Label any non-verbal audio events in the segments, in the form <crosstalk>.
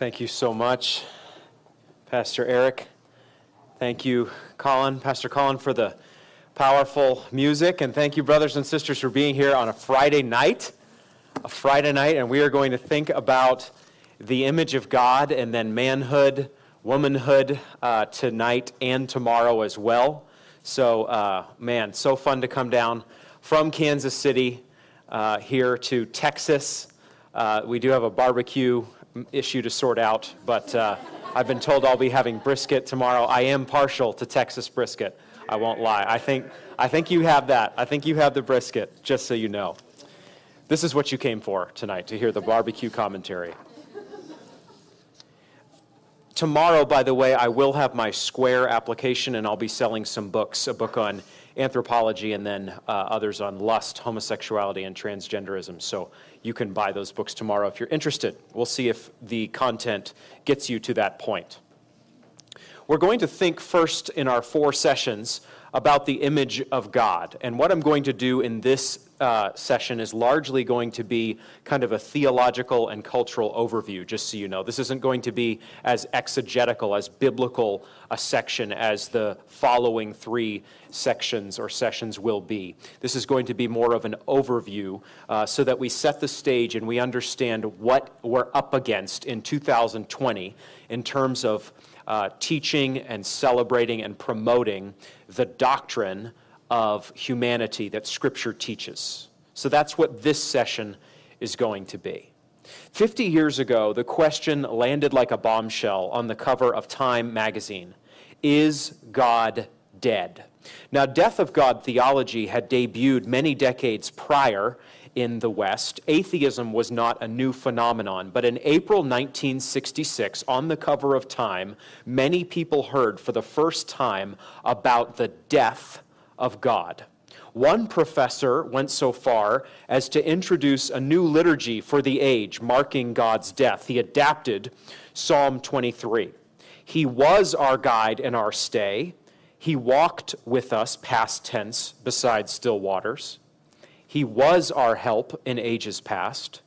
Thank you so much, Pastor Eric. Thank you, Colin, Pastor Colin, for the powerful music. And thank you, brothers and sisters, for being here on a Friday night. A Friday night, and we are going to think about the image of God and then manhood, womanhood uh, tonight and tomorrow as well. So, uh, man, so fun to come down from Kansas City uh, here to Texas. Uh, we do have a barbecue issue to sort out, but uh, I've been told I'll be having brisket tomorrow. I am partial to Texas brisket. I won't lie. I think, I think you have that. I think you have the brisket, just so you know. This is what you came for tonight, to hear the barbecue commentary. Tomorrow, by the way, I will have my Square application and I'll be selling some books a book on anthropology and then uh, others on lust, homosexuality, and transgenderism. So you can buy those books tomorrow if you're interested. We'll see if the content gets you to that point. We're going to think first in our four sessions about the image of God. And what I'm going to do in this uh, session is largely going to be kind of a theological and cultural overview, just so you know. This isn't going to be as exegetical, as biblical a section as the following three sections or sessions will be. This is going to be more of an overview uh, so that we set the stage and we understand what we're up against in 2020 in terms of uh, teaching and celebrating and promoting the doctrine of humanity that Scripture teaches. So that's what this session is going to be. 50 years ago, the question landed like a bombshell on the cover of Time magazine Is God dead? Now, death of God theology had debuted many decades prior in the West. Atheism was not a new phenomenon, but in April 1966, on the cover of Time, many people heard for the first time about the death of God. One professor went so far as to introduce a new liturgy for the age, marking God's death. He adapted Psalm 23. He was our guide and our stay. He walked with us, past tense, beside still waters. He was our help in ages past.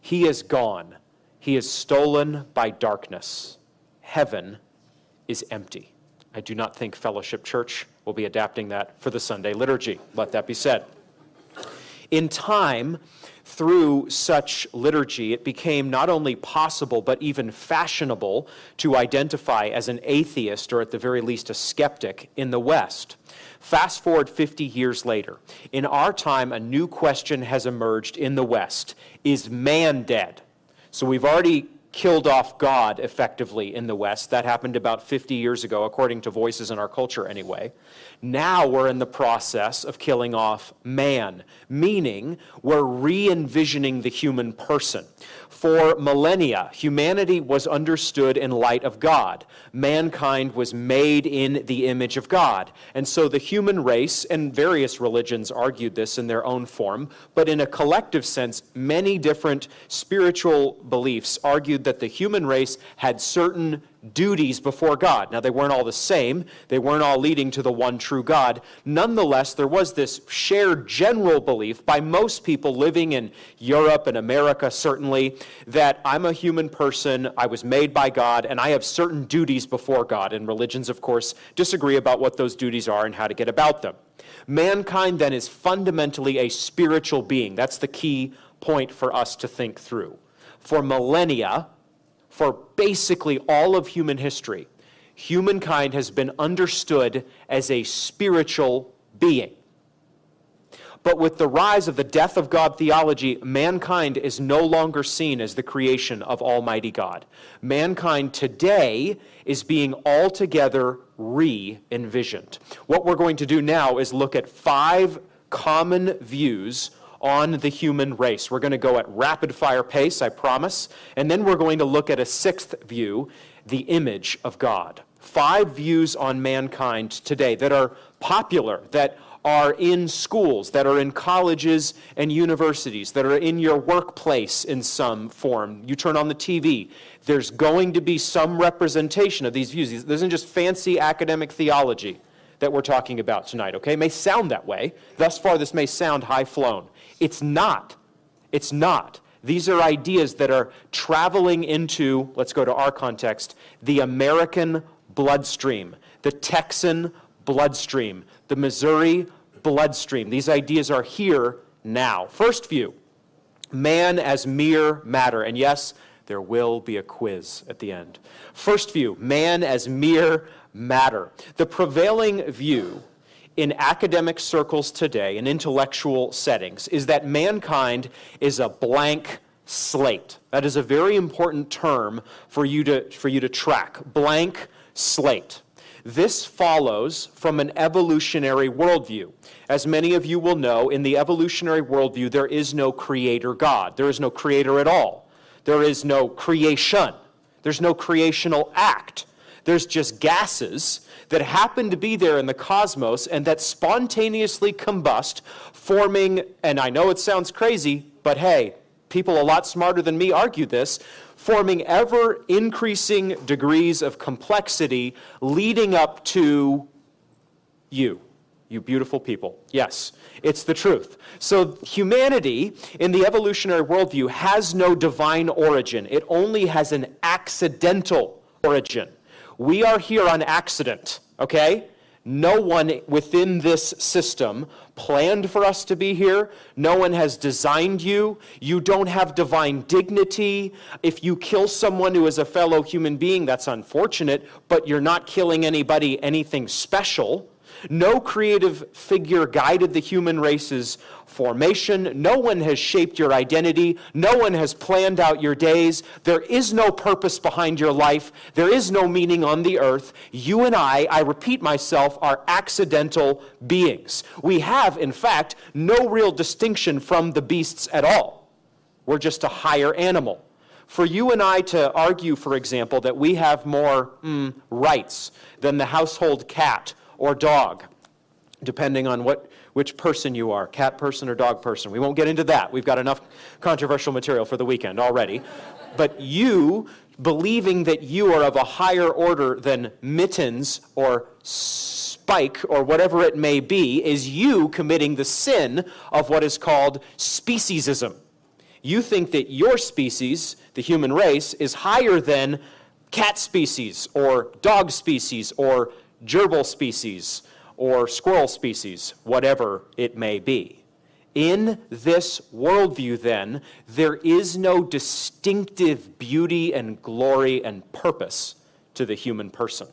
He is gone. He is stolen by darkness. Heaven is empty. I do not think Fellowship Church will be adapting that for the Sunday liturgy. Let that be said. In time, through such liturgy, it became not only possible but even fashionable to identify as an atheist or at the very least a skeptic in the West. Fast forward 50 years later. In our time, a new question has emerged in the West Is man dead? So we've already killed off God effectively in the West. That happened about 50 years ago, according to voices in our culture, anyway. Now we're in the process of killing off man, meaning we're re envisioning the human person. For millennia, humanity was understood in light of God. Mankind was made in the image of God. And so the human race, and various religions argued this in their own form, but in a collective sense, many different spiritual beliefs argued that the human race had certain duties before God. Now, they weren't all the same, they weren't all leading to the one true God. Nonetheless, there was this shared general belief by most people living in Europe and America, certainly, that I'm a human person, I was made by God, and I have certain duties before God. And religions, of course, disagree about what those duties are and how to get about them. Mankind then is fundamentally a spiritual being. That's the key point for us to think through. For millennia, for basically all of human history, humankind has been understood as a spiritual being. But with the rise of the death of God theology, mankind is no longer seen as the creation of Almighty God. Mankind today is being altogether re envisioned. What we're going to do now is look at five common views on the human race. We're going to go at rapid fire pace, I promise. And then we're going to look at a sixth view, the image of God. Five views on mankind today that are popular, that are in schools, that are in colleges and universities, that are in your workplace in some form. You turn on the TV, there's going to be some representation of these views. This isn't just fancy academic theology that we're talking about tonight, okay? It may sound that way. Thus far, this may sound high flown. It's not. It's not. These are ideas that are traveling into, let's go to our context, the American bloodstream, the Texan bloodstream, the Missouri bloodstream. These ideas are here now. First view man as mere matter. And yes, there will be a quiz at the end. First view man as mere matter. The prevailing view in academic circles today, in intellectual settings, is that mankind is a blank slate. That is a very important term for you to, for you to track. Blank slate. This follows from an evolutionary worldview. As many of you will know, in the evolutionary worldview, there is no creator God. There is no creator at all. There is no creation. There's no creational act. There's just gases that happen to be there in the cosmos and that spontaneously combust, forming, and I know it sounds crazy, but hey, people a lot smarter than me argue this, forming ever increasing degrees of complexity leading up to you, you beautiful people. Yes, it's the truth. So, humanity in the evolutionary worldview has no divine origin, it only has an accidental origin. We are here on accident, okay? No one within this system planned for us to be here. No one has designed you. You don't have divine dignity. If you kill someone who is a fellow human being, that's unfortunate, but you're not killing anybody anything special. No creative figure guided the human race's formation. No one has shaped your identity. No one has planned out your days. There is no purpose behind your life. There is no meaning on the earth. You and I, I repeat myself, are accidental beings. We have, in fact, no real distinction from the beasts at all. We're just a higher animal. For you and I to argue, for example, that we have more mm, rights than the household cat or dog, depending on what, which person you are cat person or dog person. We won't get into that. We've got enough controversial material for the weekend already. but you believing that you are of a higher order than mittens or spike or whatever it may be is you committing the sin of what is called speciesism. You think that your species, the human race, is higher than cat species or dog species or gerbil species or squirrel species, whatever it may be. In this worldview, then, there is no distinctive beauty and glory and purpose to the human person.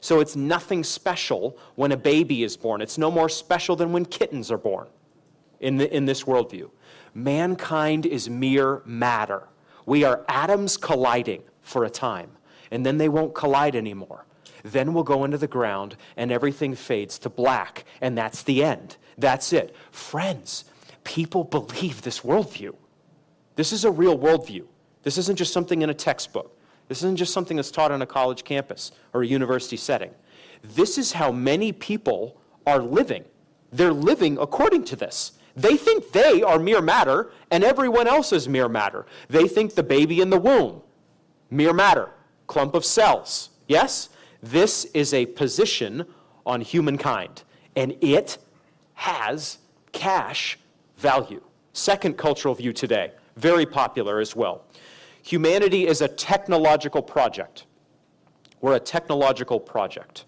So it's nothing special when a baby is born. It's no more special than when kittens are born in, the, in this worldview. Mankind is mere matter. We are atoms colliding for a time, and then they won't collide anymore. Then we'll go into the ground and everything fades to black, and that's the end. That's it. Friends, people believe this worldview. This is a real worldview. This isn't just something in a textbook. This isn't just something that's taught on a college campus or a university setting. This is how many people are living. They're living according to this. They think they are mere matter and everyone else is mere matter. They think the baby in the womb, mere matter, clump of cells. Yes? This is a position on humankind, and it has cash value. Second cultural view today, very popular as well. Humanity is a technological project. We're a technological project.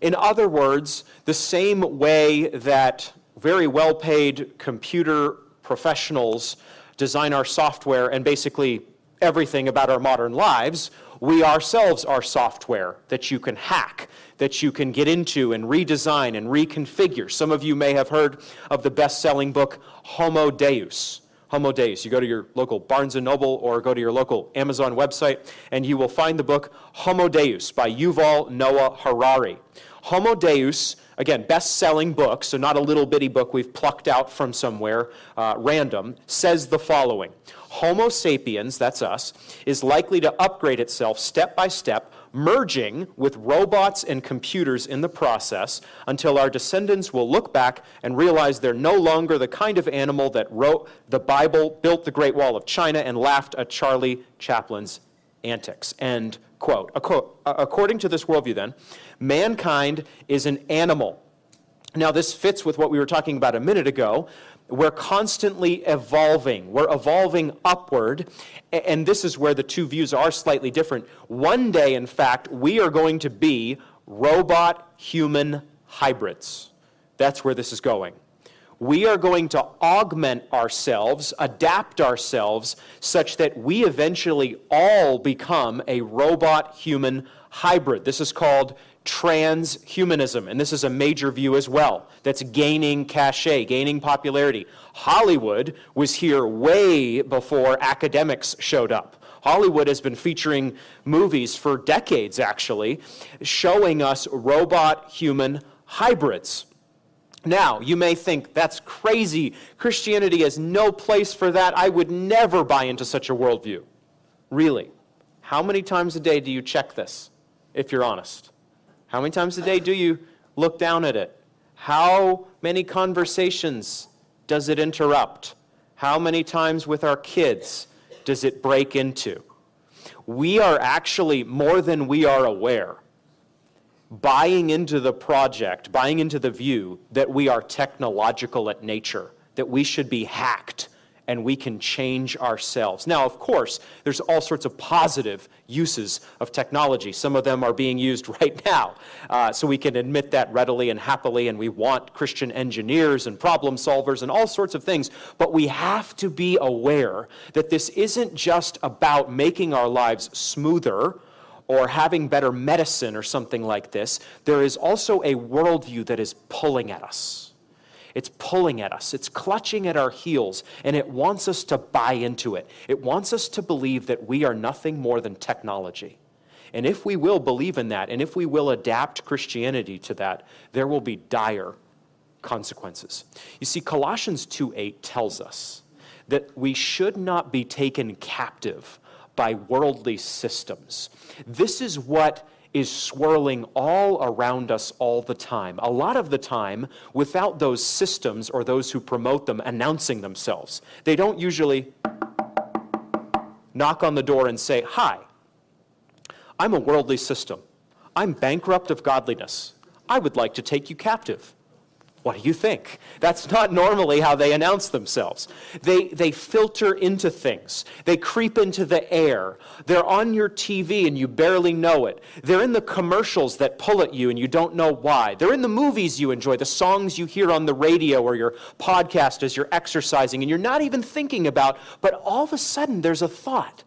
In other words, the same way that very well paid computer professionals design our software and basically everything about our modern lives, we ourselves are software that you can hack, that you can get into and redesign and reconfigure. Some of you may have heard of the best selling book, Homo Deus. Homo Deus. You go to your local Barnes & Noble or go to your local Amazon website and you will find the book Homo Deus by Yuval Noah Harari. Homo Deus, again, best selling book, so not a little bitty book we've plucked out from somewhere uh, random, says the following Homo sapiens, that's us, is likely to upgrade itself step by step, merging with robots and computers in the process until our descendants will look back and realize they're no longer the kind of animal that wrote the Bible, built the Great Wall of China, and laughed at Charlie Chaplin's antics. End quote. Uh, according to this worldview, then, mankind is an animal. Now, this fits with what we were talking about a minute ago We're constantly evolving. We're evolving upward. And this is where the two views are slightly different. One day, in fact, we are going to be robot human hybrids. That's where this is going. We are going to augment ourselves, adapt ourselves, such that we eventually all become a robot human hybrid. This is called transhumanism, and this is a major view as well that's gaining cachet, gaining popularity. Hollywood was here way before academics showed up. Hollywood has been featuring movies for decades, actually, showing us robot human hybrids. Now, you may think that's crazy. Christianity has no place for that. I would never buy into such a worldview. Really? How many times a day do you check this, if you're honest? How many times a day do you look down at it? How many conversations does it interrupt? How many times with our kids does it break into? We are actually, more than we are aware, buying into the project, buying into the view that we are technological at nature, that we should be hacked and we can change ourselves. Now, of course, there's all sorts of positive uses of technology. Some of them are being used <laughs> right now, uh, so we can admit that readily and happily, and we want Christian engineers and problem solvers and all sorts of things. But we have to be aware that this isn't just about making our lives smoother or having better medicine or something like this. There is also a worldview that is pulling at us it's pulling at us, it's clutching at our heels, and it wants us to buy into it. It wants us to believe that we are nothing more than technology. And if we will believe in that, and if we will adapt Christianity to that, there will be dire consequences. You see, Colossians 2 8 tells us that we should not be taken captive by worldly systems. This is what is swirling all around us all the time. A lot of the time, without those systems or those who promote them announcing themselves. They don't usually knock on the door and say, Hi, I'm a worldly system. I'm bankrupt of godliness. I would like to take you captive. What do you think? That's not normally how they announce themselves. They, they filter into things, they creep into the air. They're on your TV and you barely know it. They're in the commercials that pull at you and you don't know why. They're in the movies you enjoy, the songs you hear on the radio or your podcast as you're exercising and you're not even thinking about, but all of a sudden there's a thought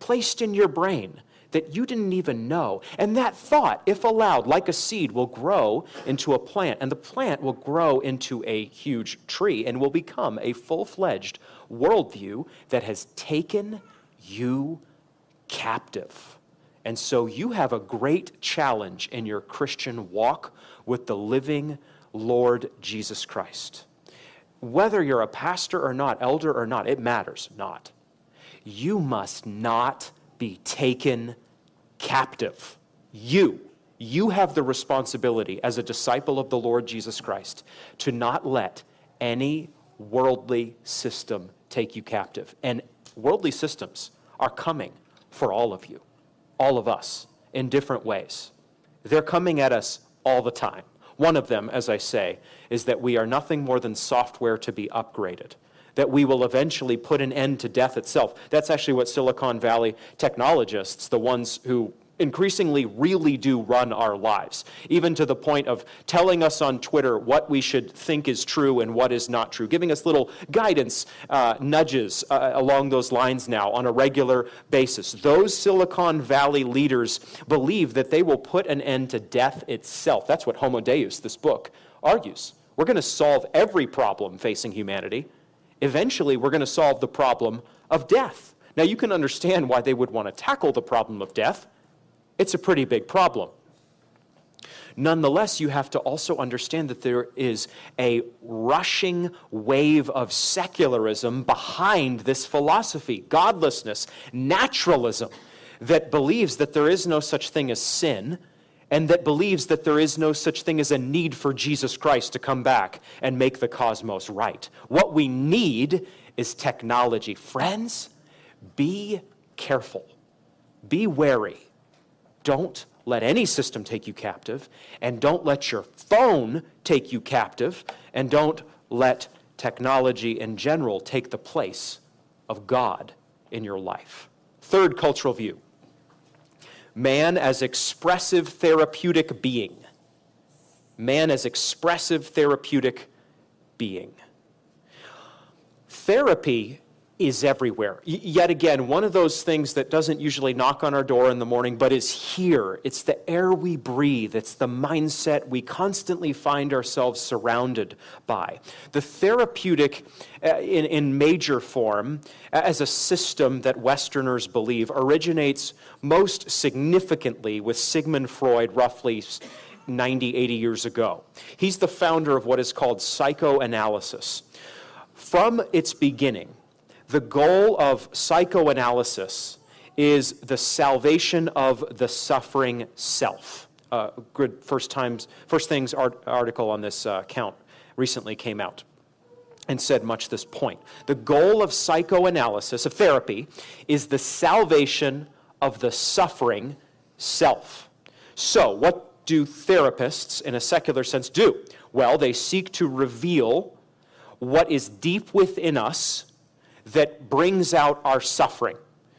placed in your brain that you didn't even know. And that thought, if allowed, like a seed, will grow into a plant, and the plant will grow into a huge tree and will become a full fledged worldview that has taken you captive. And so you have a great challenge in your Christian walk with the living Lord Jesus Christ. Whether you're a pastor or not, elder or not, it matters not. You must not be taken captive. You, you have the responsibility as a disciple of the Lord Jesus Christ to not let any worldly system take you captive. And worldly systems are coming for all of you, all of us, in different ways. They're coming at us all the time. One of them, as I say, is that we are nothing more than software to be upgraded that we will eventually put an end to death itself. That's actually what Silicon Valley technologists, the ones who increasingly really do run our lives, even to the point of telling us on Twitter what we should think is true and what is not true, giving us little guidance, uh, nudges uh, along those lines now on a regular basis. Those Silicon Valley leaders believe that they will put an end to death itself. That's what Homo Deus, this book, argues. We're going to solve every problem facing humanity eventually we're going to solve the problem of death. Now, you can understand why they would want to tackle the problem of death. It's a pretty big problem. Nonetheless, you have to also understand that there is a rushing wave of secularism behind this philosophy godlessness, naturalism, that believes that there is no such thing as sin and that believes that there is no such thing as a need for Jesus Christ to come back and make the cosmos right. What we need is technology. Friends, be careful, be wary. Don't let any system take you captive, and don't let your phone take you captive, and don't let technology in general take the place of God in your life. Third cultural view man as expressive therapeutic being. Man as expressive therapeutic being. Therapy is everywhere. Y- yet again, one of those things that doesn't usually knock on our door in the morning, but is here. It's the air we breathe, it's the mindset we constantly find ourselves surrounded by. The therapeutic, uh, in, in major form, as a system that Westerners believe, originates most significantly with Sigmund Freud, roughly 90, 80 years ago. He's the founder of what is called psychoanalysis. From its beginning, the goal of psychoanalysis is the salvation of the suffering self. Uh, good first times, first things art, article on this uh, count recently came out and said much this point. The goal of psychoanalysis, of therapy, is the salvation of the suffering self. So, what do therapists, in a secular sense, do? Well, they seek to reveal what is deep within us that brings out our suffering.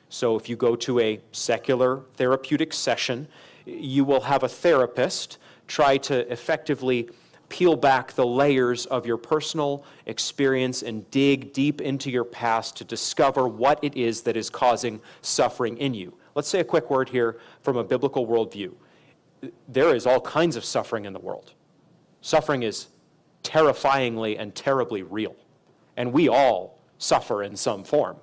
So, if you go to a secular therapeutic session, you will have a therapist try to effectively peel back the layers of your personal experience and dig deep into your past to discover what it is that is causing suffering in you. Let's say a quick word here from a biblical worldview. There is all kinds of suffering in the world. Suffering is terrifyingly and terribly real. And we all suffer in some form.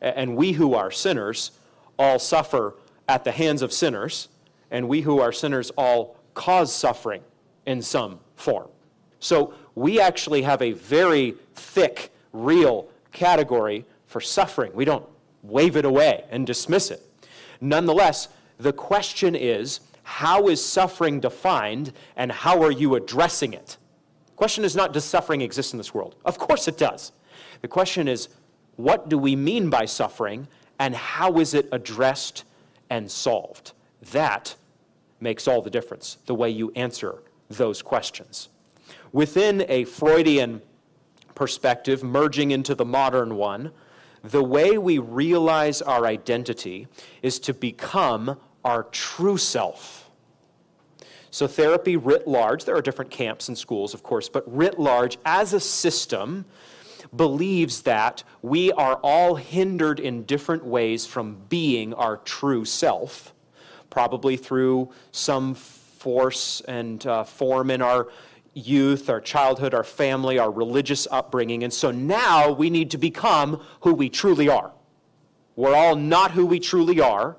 And we who are sinners all suffer at the hands of sinners, and we who are sinners all cause suffering in some form. So we actually have a very thick, real category for suffering. We don't wave it away and dismiss it. Nonetheless, the question is how is suffering defined and how are you addressing it? The question is not does suffering exist in this world? Of course it does. The question is what do we mean by suffering and how is it addressed and solved? That makes all the difference, the way you answer those questions. Within a Freudian perspective, merging into the modern one, the way we realize our identity is to become our true self. So, therapy writ large, there are different camps and schools, of course, but writ large as a system believes that we are all hindered in different ways from being our true self, probably through some force and uh, form in our youth, our childhood, our family, our religious upbringing. And so now we need to become who we truly are. We're all not who we truly are.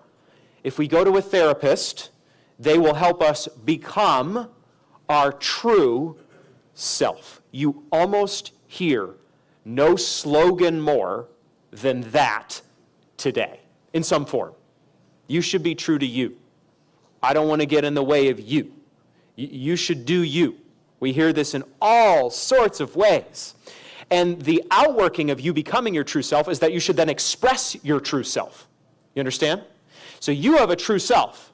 If we go to a therapist, they will help us become our true self. You almost hear no slogan more than that today, in some form. You should be true to you. I don't want to get in the way of you. You should do you. We hear this in all sorts of ways. And the outworking of you becoming your true self is that you should then express your true self. You understand? So you have a true self.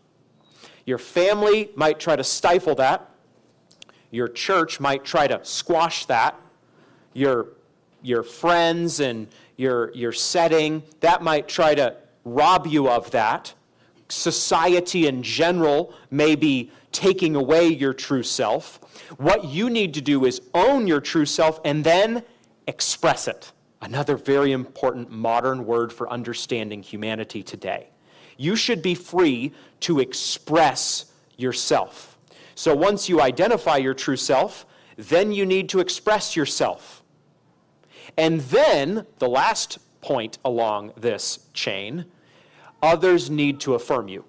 Your family might try to stifle that. Your church might try to squash that. Your, your friends and your, your setting, that might try to rob you of that. Society in general may be taking away your true self. What you need to do is own your true self and then express it. Another very important modern word for understanding humanity today. You should be free to express yourself. So once you identify your true self, then you need to express yourself. And then, the last point along this chain, others need to affirm you.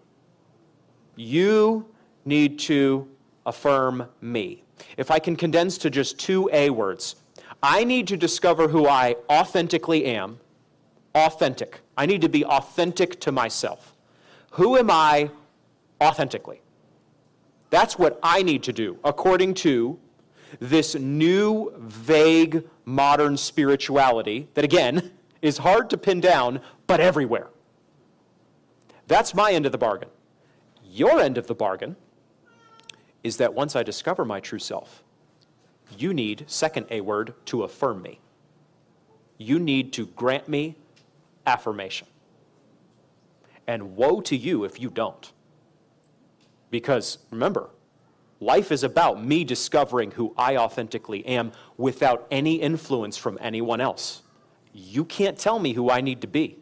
You need to affirm me. If I can condense to just two A words, I need to discover who I authentically am. Authentic. I need to be authentic to myself. Who am I authentically? That's what I need to do according to this new, vague, modern spirituality that, again, is hard to pin down, but everywhere. That's my end of the bargain. Your end of the bargain is that once I discover my true self, you need, second A word, to affirm me. you need to grant me affirmation. And woe to you if you don't. Because remember, life is about me discovering who I authentically am without any influence from anyone else. You can't tell me who I need to be.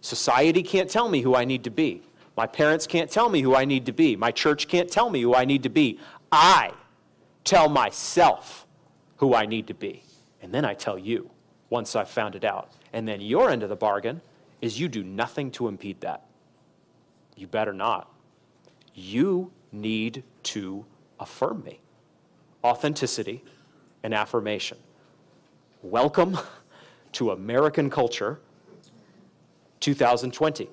Society can't tell me who I need to be. My parents can't tell me who I need to be. My church can't tell me who I need to be. I tell myself who I need to be. And then I tell you once I've found it out. And then your end of the bargain is you do nothing to impede that. You better not. You need to affirm me. Authenticity and affirmation. Welcome to American culture 2020.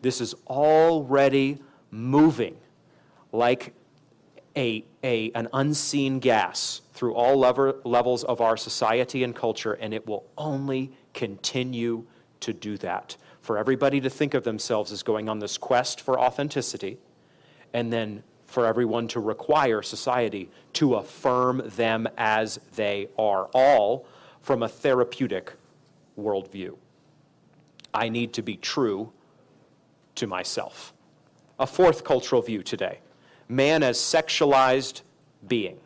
This is already moving like a, a, an unseen gas through all lever, levels of our society and culture, and it will only continue to do that. For everybody to think of themselves as going on this quest for authenticity, and then for everyone to require society to affirm them as they are, all from a therapeutic worldview. I need to be true to myself. A fourth cultural view today man as sexualized being.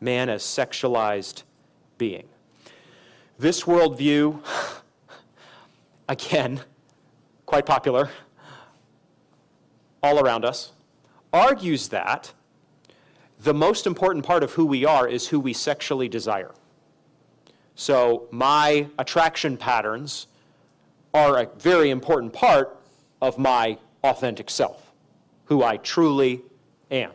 Man as sexualized being. This worldview, <laughs> again, quite popular all around us, argues that the most important part of who we are is who we sexually desire. So, my attraction patterns are a very important part of my authentic self, who I truly am.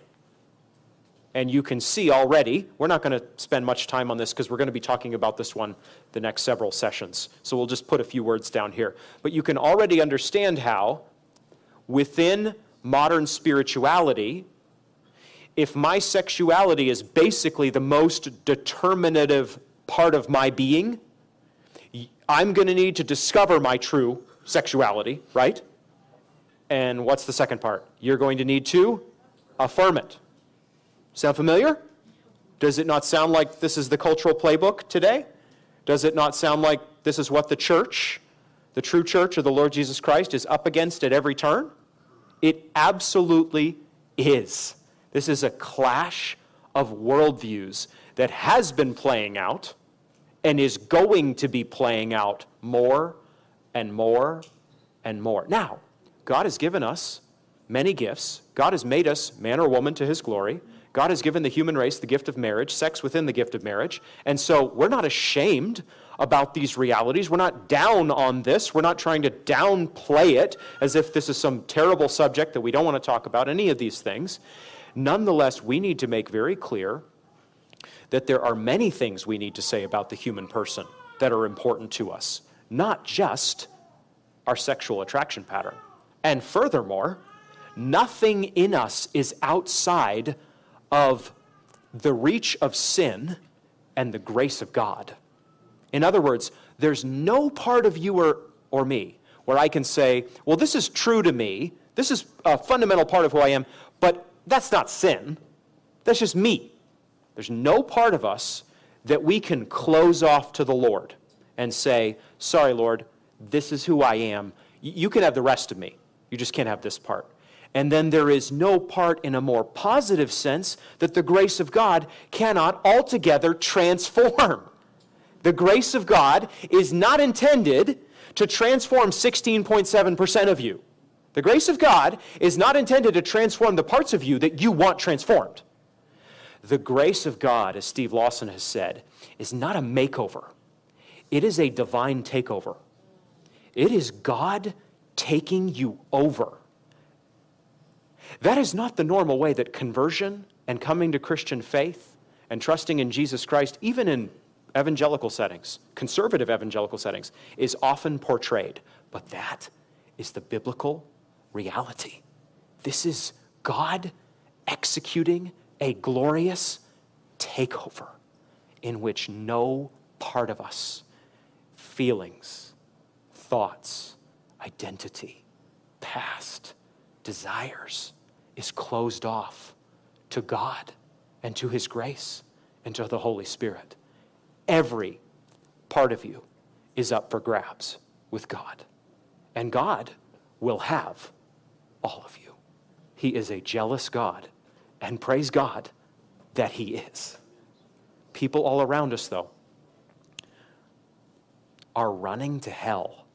And you can see already, we're not going to spend much time on this because we're going to be talking about this one the next several sessions. So we'll just put a few words down here. But you can already understand how, within modern spirituality, if my sexuality is basically the most determinative part of my being, I'm going to need to discover my true sexuality, right? And what's the second part? You're going to need to affirm it. Sound familiar? Does it not sound like this is the cultural playbook today? Does it not sound like this is what the church, the true church of the Lord Jesus Christ, is up against at every turn? It absolutely is. This is a clash of worldviews that has been playing out and is going to be playing out more and more and more. Now, God has given us many gifts. God has made us man or woman to his glory. God has given the human race the gift of marriage, sex within the gift of marriage. And so we're not ashamed about these realities. We're not down on this. We're not trying to downplay it as if this is some terrible subject that we don't want to talk about, any of these things. Nonetheless, we need to make very clear that there are many things we need to say about the human person that are important to us, not just our sexual attraction pattern. And furthermore, nothing in us is outside of the reach of sin and the grace of God. In other words, there's no part of you or, or me where I can say, well, this is true to me, this is a fundamental part of who I am, but that's not sin. That's just me. There's no part of us that we can close off to the Lord and say, sorry, Lord, this is who I am. You can have the rest of me. You just can't have this part. And then there is no part in a more positive sense that the grace of God cannot altogether transform. The grace of God is not intended to transform 16.7% of you. The grace of God is not intended to transform the parts of you that you want transformed. The grace of God, as Steve Lawson has said, is not a makeover, it is a divine takeover. It is God taking you over. That is not the normal way that conversion and coming to Christian faith and trusting in Jesus Christ, even in evangelical settings, conservative evangelical settings, is often portrayed. But that is the biblical reality. This is God executing a glorious takeover in which no part of us, feelings, thoughts, identity, past, desires, is closed off to God and to His grace and to the Holy Spirit. Every part of you is up for grabs with God. And God will have all of you. He is a jealous God, and praise God that He is. People all around us, though, are running to hell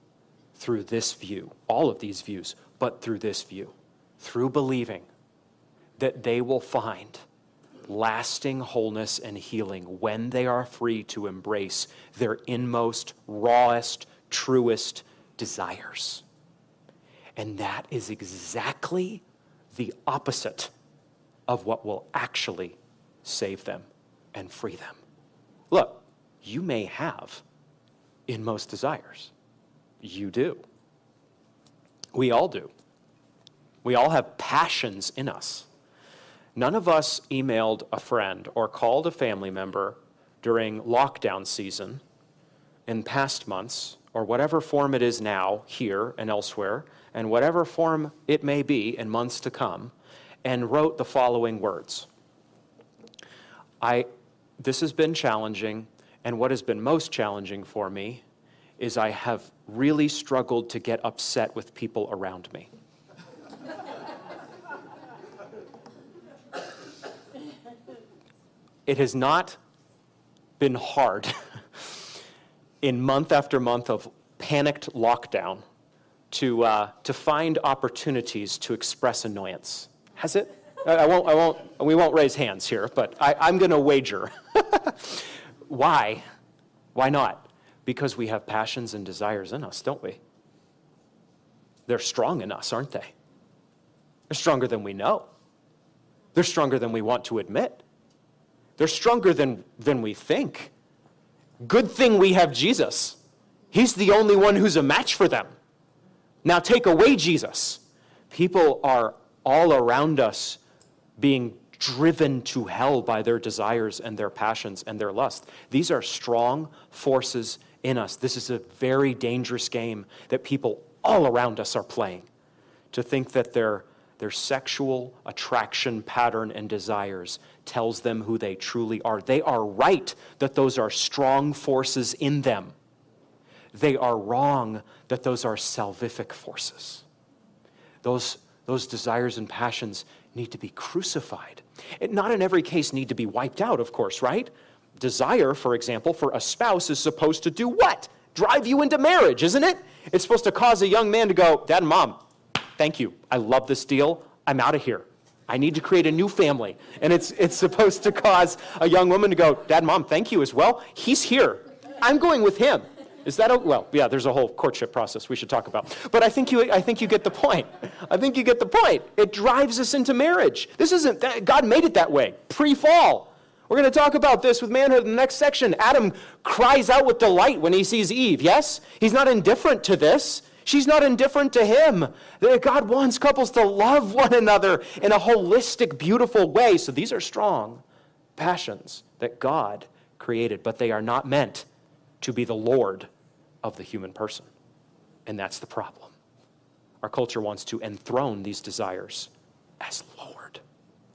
through this view, all of these views, but through this view, through believing that they will find lasting wholeness and healing when they are free to embrace their inmost, rawest, truest desires. And that is exactly the opposite of what will actually save them and free them. Look, you may have inmost desires. You do. We all do. We all have passions in us. None of us emailed a friend or called a family member during lockdown season in past months, or whatever form it is now, here and elsewhere, and whatever form it may be in months to come, and wrote the following words I, This has been challenging, and what has been most challenging for me is I have really struggled to get upset with people around me. It has not been hard <laughs> in month after month of panicked lockdown to, uh, to find opportunities to express annoyance. Has it? I won't, I won't, we won't raise hands here, but I, I'm going to wager. <laughs> Why? Why not? Because we have passions and desires in us, don't we? They're strong in us, aren't they? They're stronger than we know. They're stronger than we want to admit. They're stronger than, than we think. Good thing we have Jesus. He's the only one who's a match for them. Now take away Jesus. People are all around us being driven to hell by their desires and their passions and their lust. These are strong forces in us. This is a very dangerous game that people all around us are playing. To think that their, their sexual attraction pattern and desires tells them who they truly are. They are right that those are strong forces in them. They are wrong that those are salvific forces. Those, those desires and passions need to be crucified. It not in every case need to be wiped out, of course, right? Desire, for example, for a spouse is supposed to do what? Drive you into marriage, isn't it? It's supposed to cause a young man to go, Dad and Mom, thank you. I love this deal. I'm out of here. I need to create a new family. And it's, it's supposed to cause a young woman to go, Dad, Mom, thank you as well. He's here. I'm going with him. Is that a, well? Yeah, there's a whole courtship process we should talk about. But I think you, I think you get the point. I think you get the point. It drives us into marriage. This isn't that God made it that way pre-fall. We're going to talk about this with manhood in the next section. Adam cries out with delight when he sees Eve. Yes, he's not indifferent to this. She's not indifferent to him. God wants couples to love one another in a holistic, beautiful way. So these are strong passions that God created, but they are not meant to be the Lord of the human person. And that's the problem. Our culture wants to enthrone these desires as Lord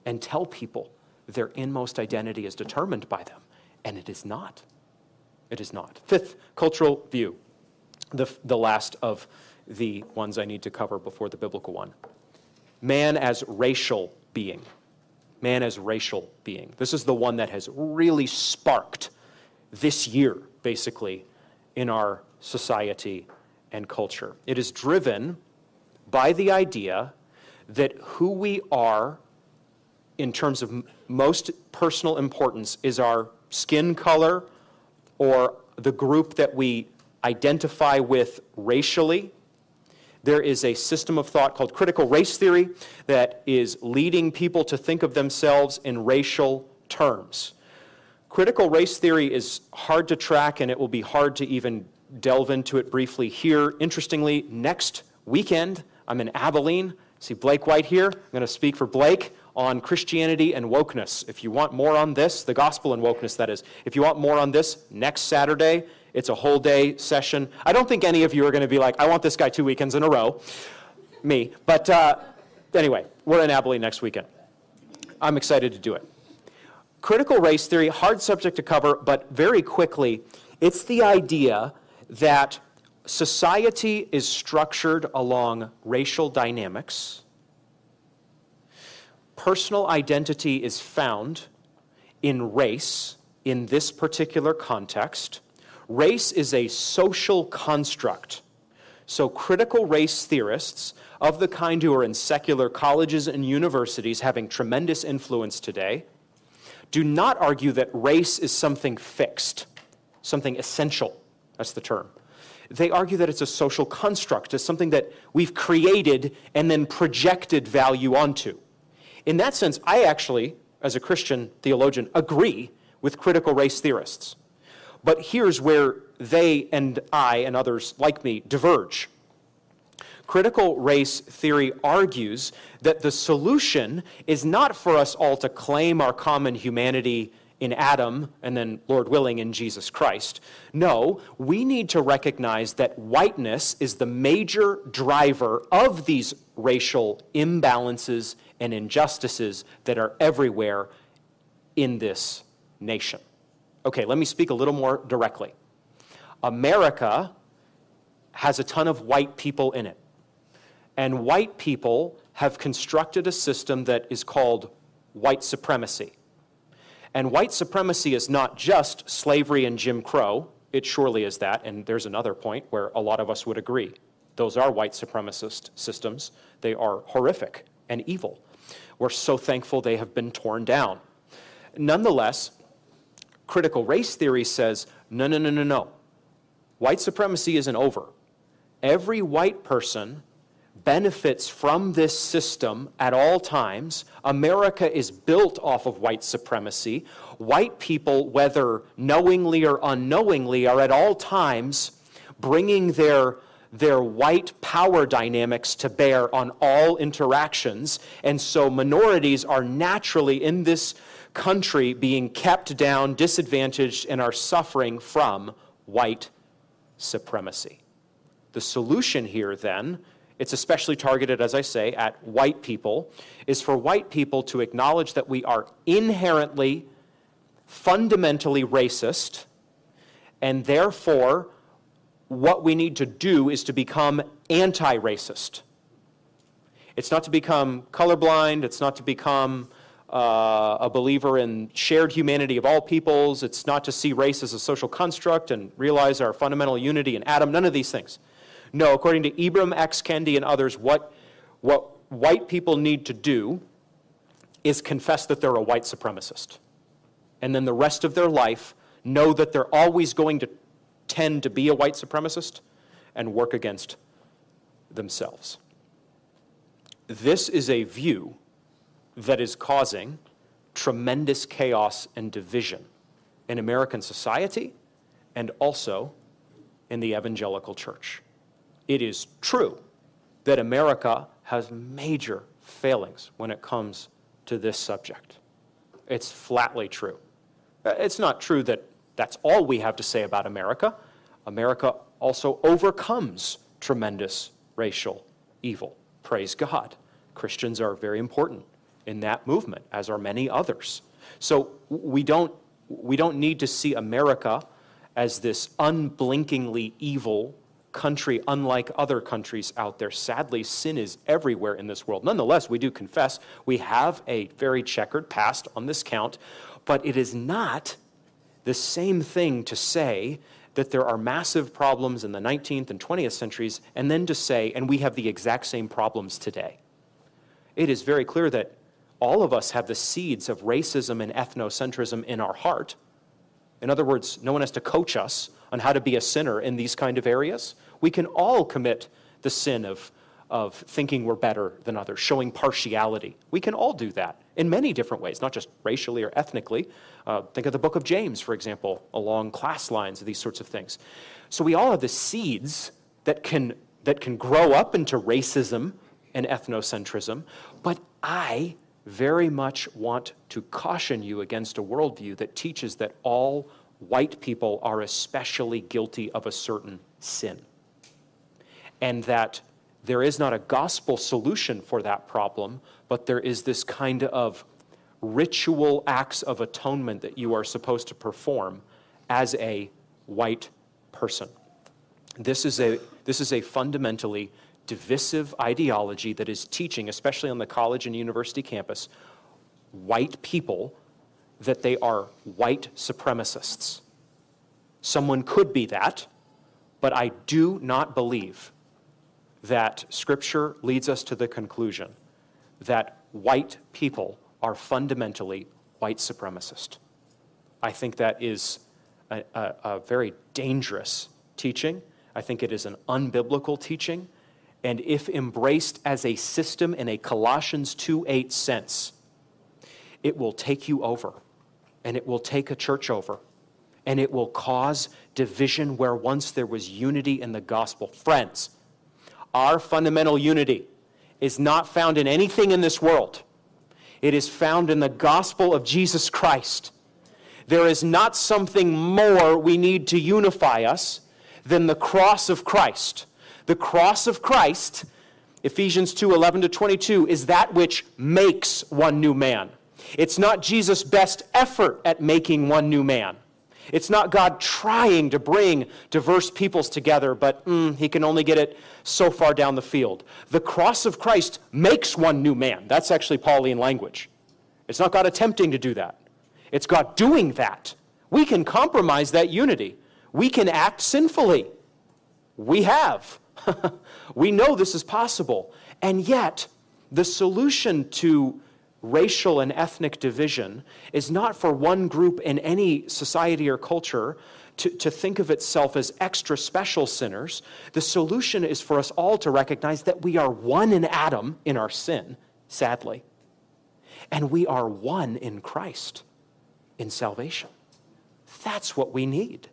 and tell people their inmost identity is determined by them. And it is not. It is not. Fifth cultural view the, the last of the ones I need to cover before the biblical one. Man as racial being. Man as racial being. This is the one that has really sparked this year, basically, in our society and culture. It is driven by the idea that who we are in terms of most personal importance is our skin color or the group that we identify with racially. There is a system of thought called critical race theory that is leading people to think of themselves in racial terms. Critical race theory is hard to track and it will be hard to even delve into it briefly here. Interestingly, next weekend, I'm in Abilene. See Blake White here. I'm going to speak for Blake on Christianity and wokeness. If you want more on this, the gospel and wokeness, that is, if you want more on this, next Saturday, it's a whole day session. I don't think any of you are going to be like, I want this guy two weekends in a row. Me. But uh, anyway, we're in Abilene next weekend. I'm excited to do it. Critical race theory, hard subject to cover, but very quickly, It's the idea that society is structured along racial dynamics. Personal identity is found in race in this particular context. Race is a social construct. So, critical race theorists of the kind who are in secular colleges and universities having tremendous influence today do not argue that race is something fixed, something essential. That's the term they argue that it's a social construct, it's something that we've created and then projected value onto. In that sense, I actually, as a Christian theologian, agree with critical race theorists. But here's where they and I and others like me diverge. Critical race theory argues that the solution is not for us all to claim our common humanity in Adam and then, Lord willing, in Jesus Christ. No, we need to recognize that whiteness is the major driver of these racial imbalances and injustices that are everywhere in this nation. Okay, let me speak a little more directly. America has a ton of white people in it. And white people have constructed a system that is called white supremacy. And white supremacy is not just slavery and Jim Crow. It surely is that. And there's another point where a lot of us would agree. Those are white supremacist systems. They are horrific and evil. We're so thankful they have been torn down. Nonetheless, critical race theory says no, no, no, no, no. White supremacy isn't over. Every white person benefits from this system at all times. America is built off of white supremacy. White people, whether knowingly or unknowingly, are at all times bringing their their white power dynamics to bear on all interactions. And so minorities are naturally in this country being kept down, disadvantaged, and are suffering from white supremacy. The solution here, then, it's especially targeted, as I say, at white people, is for white people to acknowledge that we are inherently, fundamentally racist, and therefore, what we need to do is to become anti racist. It's not to become colorblind, it's not to become uh, a believer in shared humanity of all peoples, it's not to see race as a social construct and realize our fundamental unity in Adam, none of these things. No, according to Ibram X. Kendi and others, what, what white people need to do is confess that they're a white supremacist. And then the rest of their life know that they're always going to tend to be a white supremacist and work against themselves. This is a view that is causing tremendous chaos and division in American society and also in the evangelical church it is true that America has major failings when it comes to this subject. It's flatly true. Uh, it's not true that that's all we have to say about America. America also overcomes tremendous racial evil. Praise God. Christians are very important in that movement, as are many others. So we don't, we don't need to see America as this unblinkingly evil country unlike other countries out there. Sadly, sin is everywhere in this world. Nonetheless, we do confess we have a very checkered past on this count, but it is not the same thing to say that there are massive problems in the 19th and 20th centuries and then to say, and we have the exact same problems today. It is very clear that all of us have the seeds of racism and ethnocentrism in our heart. In other words, no one has to coach us on how to be a sinner in these kind of areas. We can all commit the sin of, of thinking we're better than others, showing partiality. We can all do that in many different ways, not just racially or ethnically. Uh, think of the book of James, for example, along class lines, these sorts of things. So we all have the seeds that can, that can grow up into racism and ethnocentrism, but I very much want to caution you against a worldview that teaches that all white people are especially guilty of a certain sin. And that there is not a gospel solution for that problem, but there is this kind of ritual acts of atonement that you are supposed to perform as a white person. This is a, this is a fundamentally divisive ideology that is teaching, especially on the college and university campus, white people that they are white supremacists. Someone could be that, but I do not believe that Scripture leads us to the conclusion that white people are fundamentally white supremacist. I think that is a, a, a very dangerous teaching. I think it is an unbiblical teaching. And if embraced as a system in a Colossians 2 8 sense, it will take you over and it will take a church over and it will cause division where once there was unity in the gospel. Friends, our fundamental unity is not found in anything in this world, it is found in the gospel of Jesus Christ. There is not something more we need to unify us than the cross of Christ. The cross of Christ, Ephesians 2 11 to 22, is that which makes one new man. It's not Jesus' best effort at making one new man. It's not God trying to bring diverse peoples together, but mm, he can only get it so far down the field. The cross of Christ makes one new man. That's actually Pauline language. It's not God attempting to do that, it's God doing that. We can compromise that unity, we can act sinfully. We have. <laughs> we know this is possible. And yet, the solution to racial and ethnic division is not for one group in any society or culture to, to think of itself as extra special sinners. The solution is for us all to recognize that we are one in Adam in our sin, sadly, and we are one in Christ in salvation. That's what we need.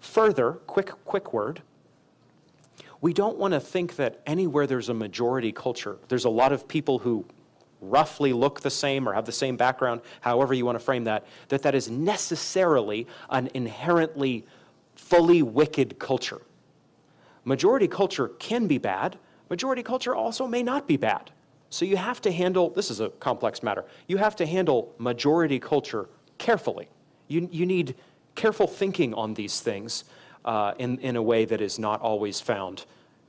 Further, quick, quick word. We don't want to think that anywhere there's a majority culture, there's a lot of people who roughly look the same or have the same background, however you want to frame that, that that is necessarily an inherently fully wicked culture. Majority culture can be bad. Majority culture also may not be bad. So you have to handle, this is a complex matter, you have to handle majority culture carefully. You, you need careful thinking on these things uh, in, in a way that is not always found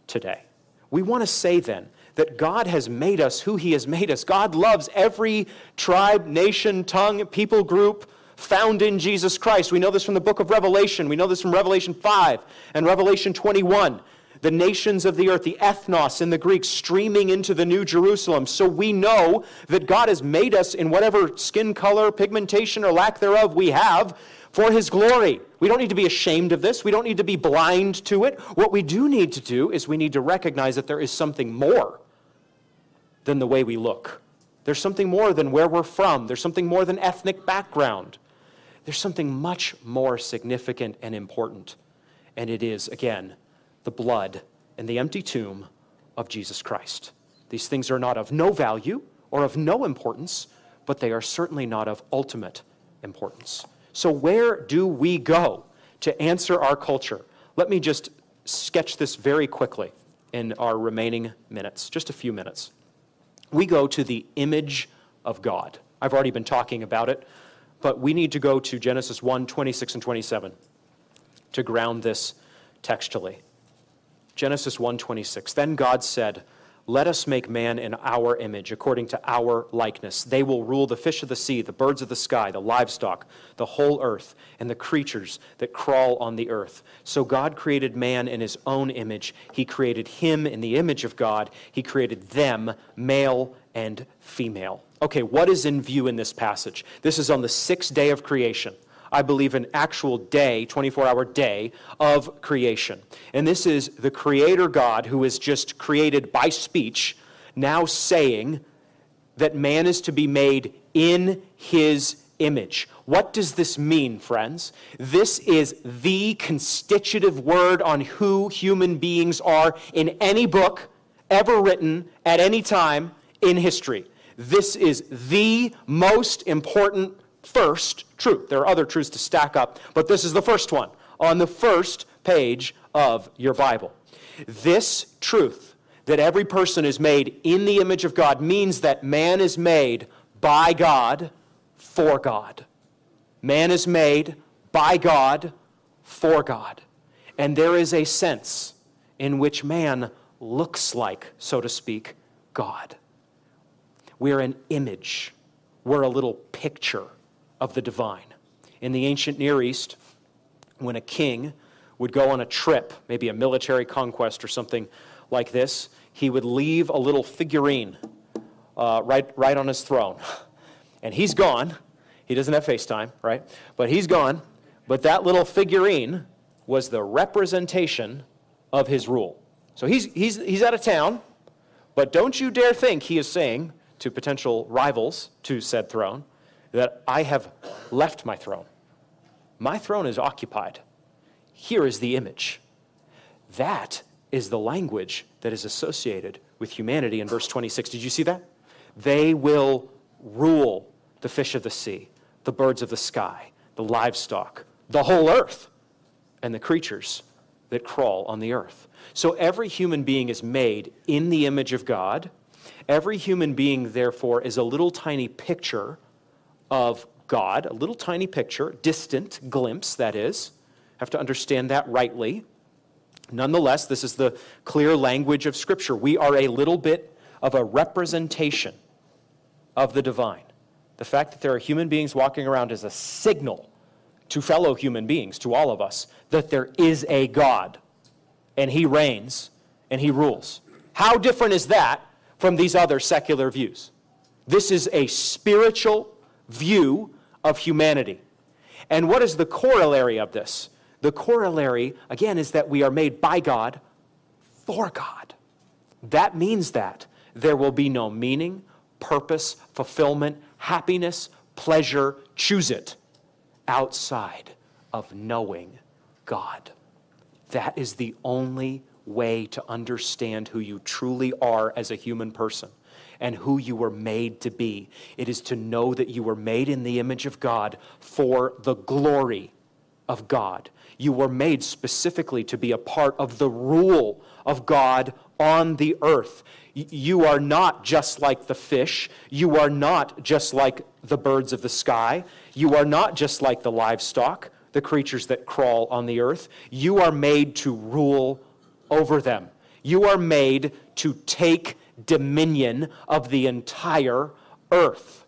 today. We want to say then that God has made us who He has made us. God loves every tribe, nation, tongue, people group found in Jesus Christ. We know this from the book of Revelation. We know this from Revelation 5 and Revelation 21. The nations of the earth, the ethnos in the Greek, streaming into the New Jerusalem. So we know that God has made us in whatever skin color, pigmentation, or lack thereof we have for his glory. We don't need to be ashamed of this. We don't need to be blind to it. What we do need to do is we need to recognize that there is something more than the way we look. There's something more than where we're from. There's something more than ethnic background. There's something much more significant and important. And it is, again, the blood and the empty tomb of Jesus Christ. These things are not of no value or of no importance, but they are certainly not of ultimate importance. So, where do we go to answer our culture? Let me just sketch this very quickly in our remaining minutes, just a few minutes we go to the image of God. I've already been talking about it, but we need to go to Genesis 1 26 and 27 to ground this textually. Genesis 1:26 Then God said, "Let us make man in our image, according to our likeness. They will rule the fish of the sea, the birds of the sky, the livestock, the whole earth, and the creatures that crawl on the earth." So God created man in his own image. He created him in the image of God. He created them, male and female. Okay, what is in view in this passage? This is on the sixth day of creation. I believe, an actual day, 24 hour day of creation. And this is the Creator God who is just created by speech, now saying that man is to be made in his image. What does this mean, friends? This is the constitutive word on who human beings are in any book ever written at any time in history. This is the most important first truth. There are other truths to stack up, but this is the first one on the first page of your Bible. This truth that every person is made in the image of God means that man is made by God for God. Man is made by God for God. And there is a sense in which man looks like, so to speak, God. We're an image, we're a little picture of the divine. In the ancient Near East, when a king would go on a trip, maybe a military conquest or something like this, he would leave a little figurine uh, right, right on his throne. <laughs> And he's gone. He doesn't have FaceTime, right? But he's gone. But that little figurine was the representation of his rule. So he's, he's, he's out of town, but don't you dare think he is saying to potential rivals to said throne that I have left my throne. My throne is occupied. Here is the image. That is the language that is associated with humanity in verse 26. Did you see that? They will rule the fish of the sea, the birds of the sky, the livestock, the whole earth, and the creatures that crawl on the earth. So every human being is made in the image of God. Every human being, therefore, is a little tiny picture of God, a little tiny picture, distant glimpse, that is. Have to understand that rightly. Nonetheless, this is the clear language of Scripture. We are a little bit of a representation of the divine. The fact that there are human beings walking around is a signal to fellow human beings, to all of us, that there is a God and he reigns and he rules. How different is that from these other secular views? This is a spiritual view of humanity. And what is the corollary of this? The corollary, again, is that we are made by God for God. That means that there will be no meaning, purpose, fulfillment, happiness, pleasure, choose it, outside of knowing God. That is the only way to understand who you truly are as a human person and who you were made to be. It is to know that you were made in the image of God for the glory of God. You were made specifically to be a part of the rule of God on the earth. You are not just like the fish. You are not just like the birds of the sky. You are not just like the livestock, the creatures that crawl on the earth. You are made to rule over them. You are made to take dominion of the entire earth.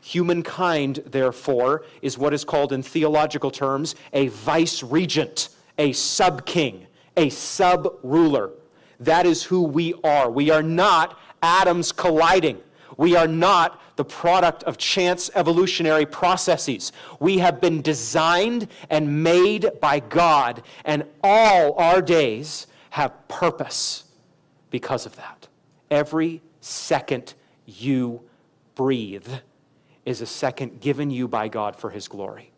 Humankind, therefore, is what is called in theological terms a vice regent, a sub king, a sub ruler. That is who we are. We are not atoms colliding. We are not the product of chance evolutionary processes. We have been designed and made by God, and all our days have purpose because of that. Every second you breathe is a second given you by God for His glory.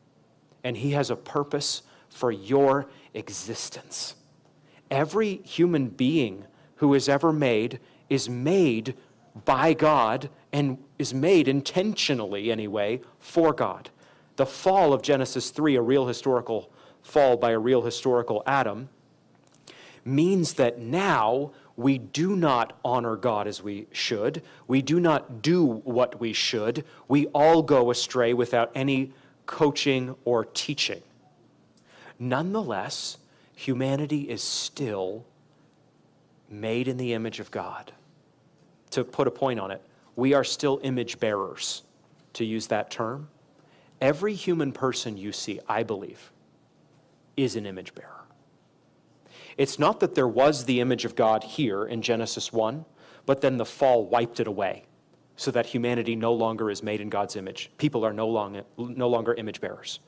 And He has a purpose for your existence. Every human being who is ever made is made by God and is made intentionally, anyway, for God. The fall of Genesis 3, a real historical fall by a real historical Adam, means that now we do not honor God as we should. We do not do what we should. We all go astray without any coaching or teaching. Nonetheless, humanity is still made in the image of God. To put a point on it, we are still image bearers, to use that term. Every human person you see, I believe, is an image bearer. It's not that there was the image of God here in Genesis 1, but then the fall wiped it away so that humanity no longer is made in God's image. People are no longer, no longer image bearers.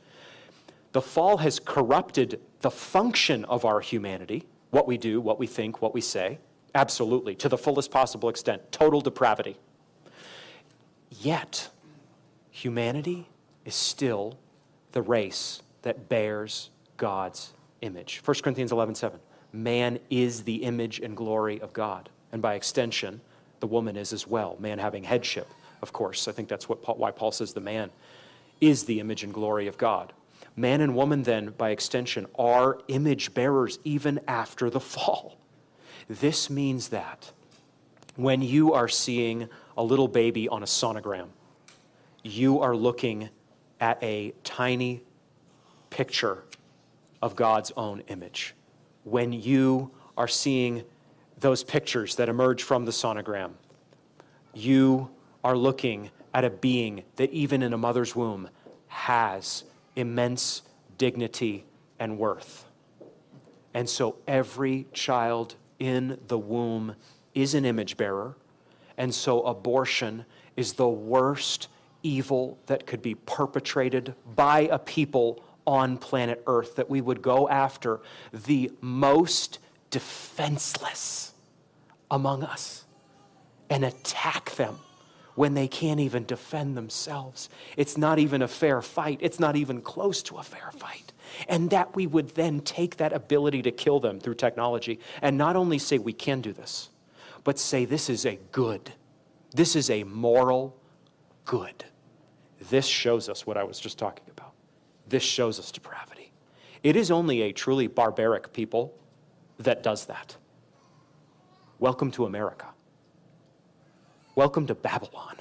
The fall has corrupted the function of our humanity, what we do, what we think, what we say, absolutely, to the fullest possible extent, total depravity. Yet, humanity is still the race that bears God's image. 1 Corinthians 11 7 man is the image and glory of God. And by extension, the woman is as well, man having headship, of course. I think that's what Paul, why Paul says the man is the image and glory of God. Man and woman, then, by extension, are image bearers even after the fall. This means that when you are seeing a little baby on a sonogram, you are looking at a tiny picture of God's own image. When you are seeing those pictures that emerge from the sonogram, you are looking at a being that, even in a mother's womb, has immense dignity and worth. And so every child in the womb is an image bearer. And so abortion is the worst evil that could be perpetrated by a people on planet Earth, that we would go after the most defenseless among us and attack them when they can't even defend themselves. It's not even a fair fight, it's not even close to a fair fight. And that we would then take that ability to kill them through technology and not only say we can do this, but say this is a good, this is a moral good. This shows us what I was just talking about. This shows us depravity. It is only a truly barbaric people that does that. Welcome to America. Welcome to Babylon.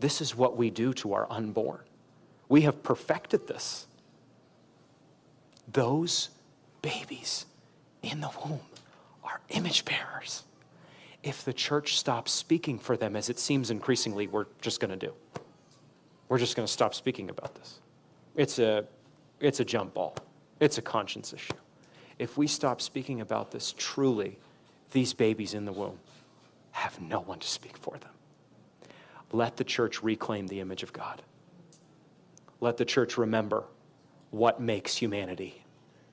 This is what we do to our unborn. We have perfected this. Those babies in the womb are image bearers. If the church stops speaking for them, as it seems increasingly we're just going to do, we're just going to stop speaking about this. It's a, it's a jump ball, it's a conscience issue. If we stop speaking about this, truly, these babies in the womb have no one to speak for them. Let the church reclaim the image of God. Let the church remember what makes humanity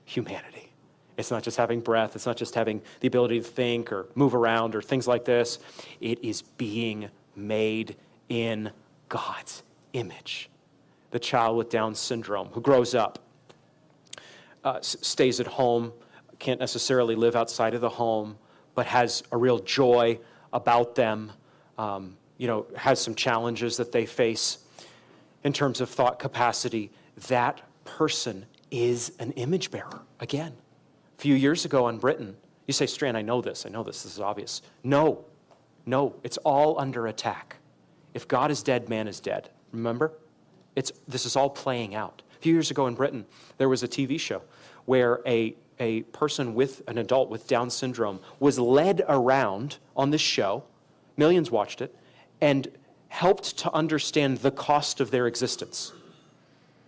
humanity. It's not just having breath, it's not just having the ability to think or move around or things like this. It is being made in God's image. The child with Down syndrome who grows up, uh, stays at home, can't necessarily live outside of the home, but has a real joy about them, um, you know, has some challenges that they face in terms of thought capacity. That person is an image bearer. Again, a few years ago in Britain, you say, Strachan, I know this, I know this, this is obvious. No, no, it's all under attack. If God is dead, man is dead. Remember? It's, this is all playing out. A few years ago in Britain, there was a TV show where a, a person with an adult with Down syndrome was led around on this show, millions watched it, and helped to understand the cost of their existence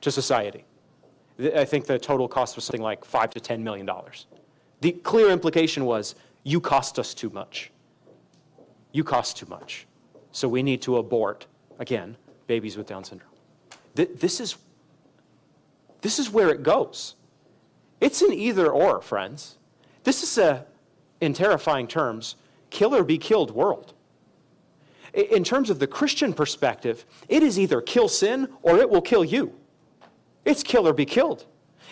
to society. I think the total cost was something like five to ten million dollars. The clear implication was you cost us too much. You cost too much. So we need to abort, again, babies with Down syndrome. This is, this is where it goes. It's an either or, friends. This is a, in terrifying terms, kill or be killed world. In terms of the Christian perspective, it is either kill sin or it will kill you. It's kill or be killed.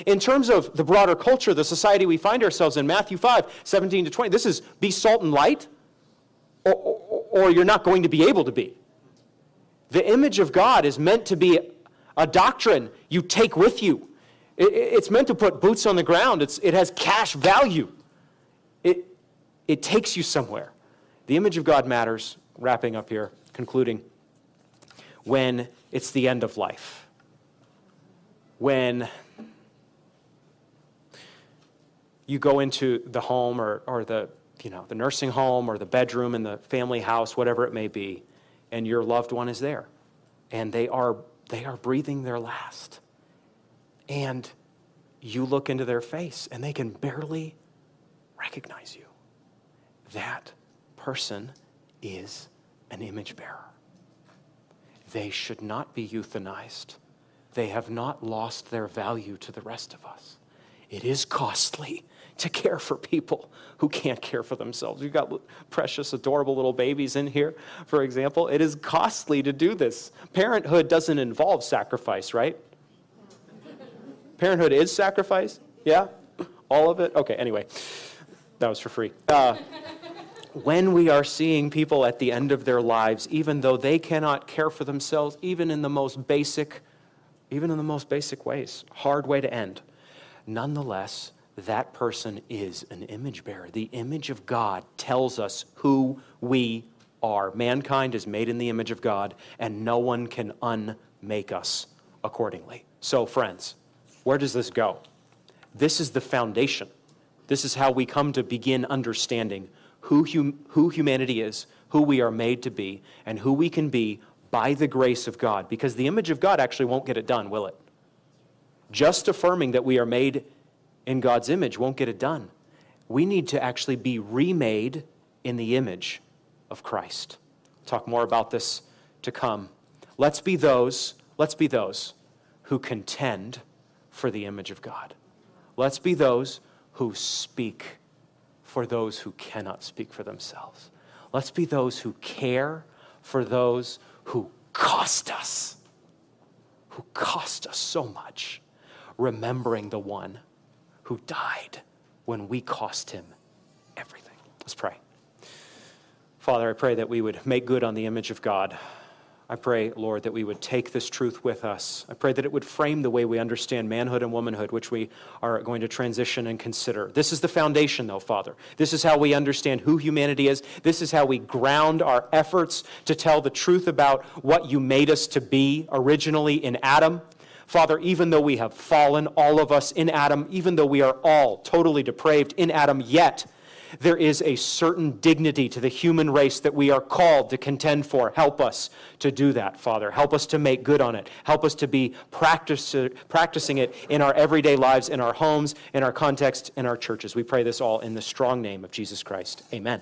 In terms of the broader culture, the society we find ourselves in, Matthew 5, 17 to 20, this is be salt and light, or, or, or you're not going to be able to be. The image of God is meant to be a doctrine you take with you. It, it's meant to put boots on the ground, it's, it has cash value. It, it takes you somewhere. The image of God matters, wrapping up here, concluding, when it's the end of life when you go into the home or, or the, you know, the nursing home or the bedroom in the family house, whatever it may be, and your loved one is there. And they are, they are breathing their last. And you look into their face and they can barely recognize you. That person is an image bearer. They should not be euthanized they have not lost their value to the rest of us. It is costly to care for people who can't care for themselves. We've got precious, adorable little babies in here, for example. It is costly to do this. Parenthood doesn't involve sacrifice, right? Parenthood is sacrifice? Yeah? All of it? Okay, anyway, that was for free. Uh, when we are seeing people at the end of their lives, even though they cannot care for themselves, even in the most basic even in the most basic ways. Hard way to end. Nonetheless, that person is an image bearer. The image of God tells us who we are. Mankind is made in the image of God, and no one can unmake us accordingly. So, friends, where does this go? This is the foundation. This is how we come to begin understanding who, hum- who humanity is, who we are made to be, and who we can be by the grace of God. Because the image of God actually won't get it done, will it? Just affirming that we are made in God's image won't get it done. We need to actually be remade in the image of Christ. talk more about this to come. Let's be those, let's be those who contend for the image of God. Let's be those who speak for those who cannot speak for themselves. Let's be those who care for those who cost us, who cost us so much, remembering the one who died when we cost him everything. Let's pray. Father, I pray that we would make good on the image of God. I pray, Lord, that we would take this truth with us. I pray that it would frame the way we understand manhood and womanhood, which we are going to transition and consider. This is the foundation, though, Father. This is how we understand who humanity is. This is how we ground our efforts to tell the truth about what you made us to be originally in Adam. Father, even though we have fallen, all of us in Adam, even though we are all totally depraved in Adam, yet there is a certain dignity to the human race that we are called to contend for. Help us to do that, Father. Help us to make good on it. Help us to be practice, practicing it in our everyday lives, in our homes, in our context, in our churches. We pray this all in the strong name of Jesus Christ. Amen.